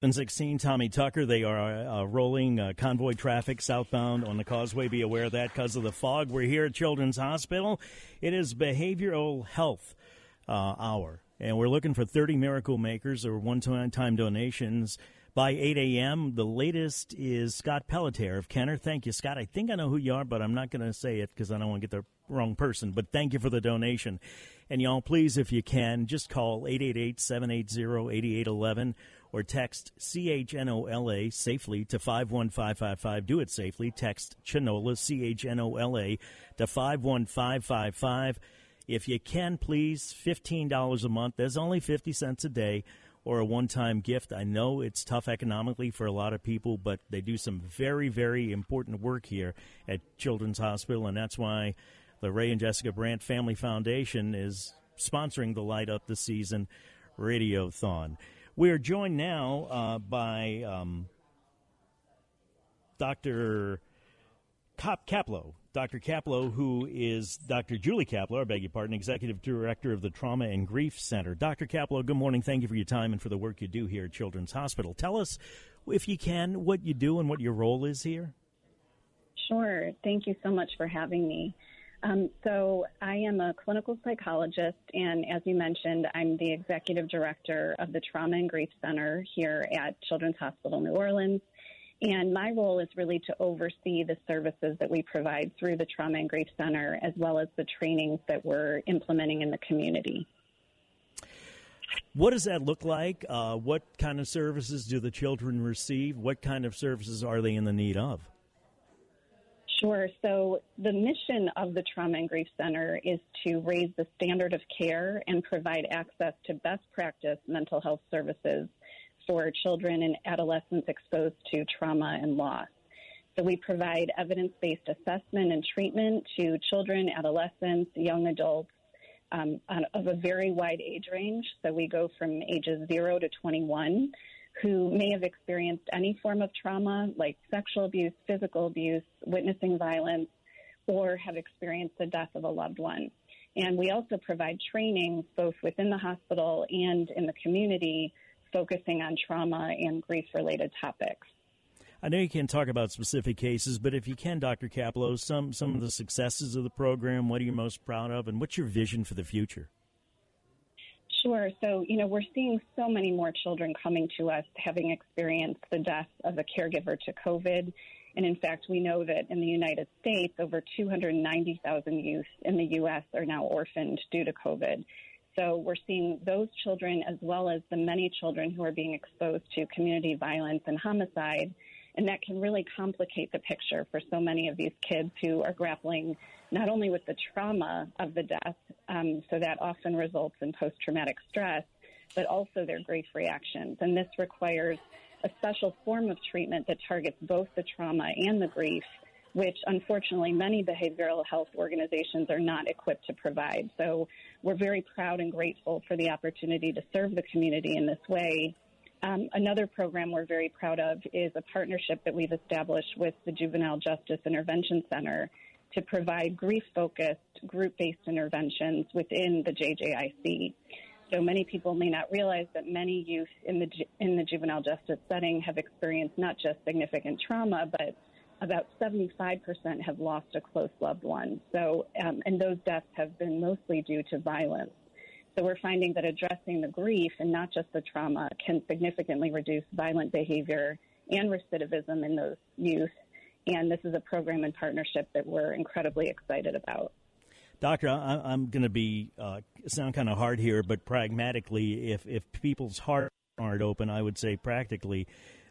16, Tommy Tucker. They are uh, rolling uh, convoy traffic southbound on the causeway. Be aware of that because of the fog. We're here at Children's Hospital. It is Behavioral Health uh, Hour, and we're looking for 30 miracle makers or one time donations by 8 a.m. The latest is Scott Pelletier of Kenner. Thank you, Scott. I think I know who you are, but I'm not going to say it because I don't want to get the wrong person. But thank you for the donation. And y'all, please, if you can, just call 888 780 8811 or text CHNOLA safely to 51555. Do it safely. Text Chinola, C-H-N-O-L-A, to 51555. If you can, please, $15 a month. There's only 50 cents a day or a one time gift. I know it's tough economically for a lot of people, but they do some very, very important work here at Children's Hospital, and that's why the Ray and Jessica Brandt Family Foundation is sponsoring the Light Up the Season Radiothon. We are joined now uh, by um, Dr. Cop Kaplow. Dr. Kaplow, who is Dr. Julie Kaplow, I beg your pardon, Executive Director of the Trauma and Grief Center. Dr. Kaplow, good morning. Thank you for your time and for the work you do here at Children's Hospital. Tell us, if you can, what you do and what your role is here. Sure. Thank you so much for having me. Um, so I am a clinical psychologist, and as you mentioned, I'm the executive director of the Trauma and Grief Center here at Children's Hospital New Orleans. And my role is really to oversee the services that we provide through the Trauma and Grief Center, as well as the trainings that we're implementing in the community. What does that look like? Uh, what kind of services do the children receive? What kind of services are they in the need of? Sure. So the mission of the Trauma and Grief Center is to raise the standard of care and provide access to best practice mental health services for children and adolescents exposed to trauma and loss. So we provide evidence based assessment and treatment to children, adolescents, young adults um, of a very wide age range. So we go from ages 0 to 21 who may have experienced any form of trauma like sexual abuse, physical abuse, witnessing violence, or have experienced the death of a loved one. And we also provide training both within the hospital and in the community focusing on trauma and grief related topics. I know you can't talk about specific cases, but if you can, Dr. Kaplow, some, some of the successes of the program, what are you most proud of, and what's your vision for the future? Sure. So, you know, we're seeing so many more children coming to us having experienced the death of a caregiver to COVID. And in fact, we know that in the United States, over 290,000 youth in the U.S. are now orphaned due to COVID. So we're seeing those children as well as the many children who are being exposed to community violence and homicide. And that can really complicate the picture for so many of these kids who are grappling not only with the trauma of the death, um, so that often results in post traumatic stress, but also their grief reactions. And this requires a special form of treatment that targets both the trauma and the grief, which unfortunately many behavioral health organizations are not equipped to provide. So we're very proud and grateful for the opportunity to serve the community in this way. Um, another program we're very proud of is a partnership that we've established with the Juvenile Justice Intervention Center to provide grief focused, group based interventions within the JJIC. So many people may not realize that many youth in the, in the juvenile justice setting have experienced not just significant trauma, but about 75% have lost a close loved one. So, um, and those deaths have been mostly due to violence. So we're finding that addressing the grief and not just the trauma can significantly reduce violent behavior and recidivism in those youth and this is a program and partnership that we're incredibly excited about. Doctor, I, am going to be uh, sound kind of hard here, but pragmatically, if if people's hearts aren't open, I would say practically,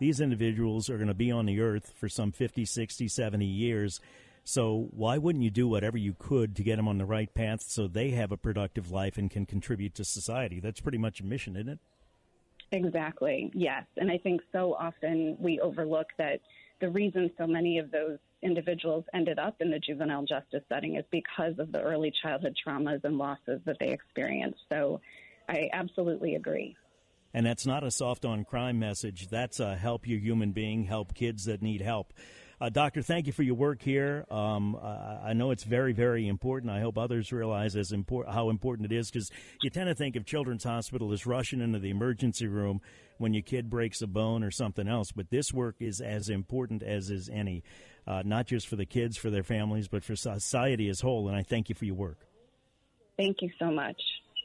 these individuals are going to be on the earth for some 50, 60, 70 years. So why wouldn't you do whatever you could to get them on the right path so they have a productive life and can contribute to society? That's pretty much a mission, isn't it? Exactly, yes. And I think so often we overlook that the reason so many of those individuals ended up in the juvenile justice setting is because of the early childhood traumas and losses that they experienced. So I absolutely agree. And that's not a soft on crime message. That's a help you human being, help kids that need help. Uh, doctor, thank you for your work here. Um, I know it's very, very important. I hope others realize as import- how important it is because you tend to think of Children's Hospital as rushing into the emergency room when your kid breaks a bone or something else. But this work is as important as is any, uh, not just for the kids, for their families, but for society as whole. And I thank you for your work. Thank you so much.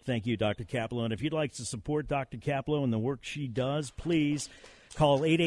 Thank you, Dr. Kaplow. And if you'd like to support Dr. Kaplow and the work she does, please call 88-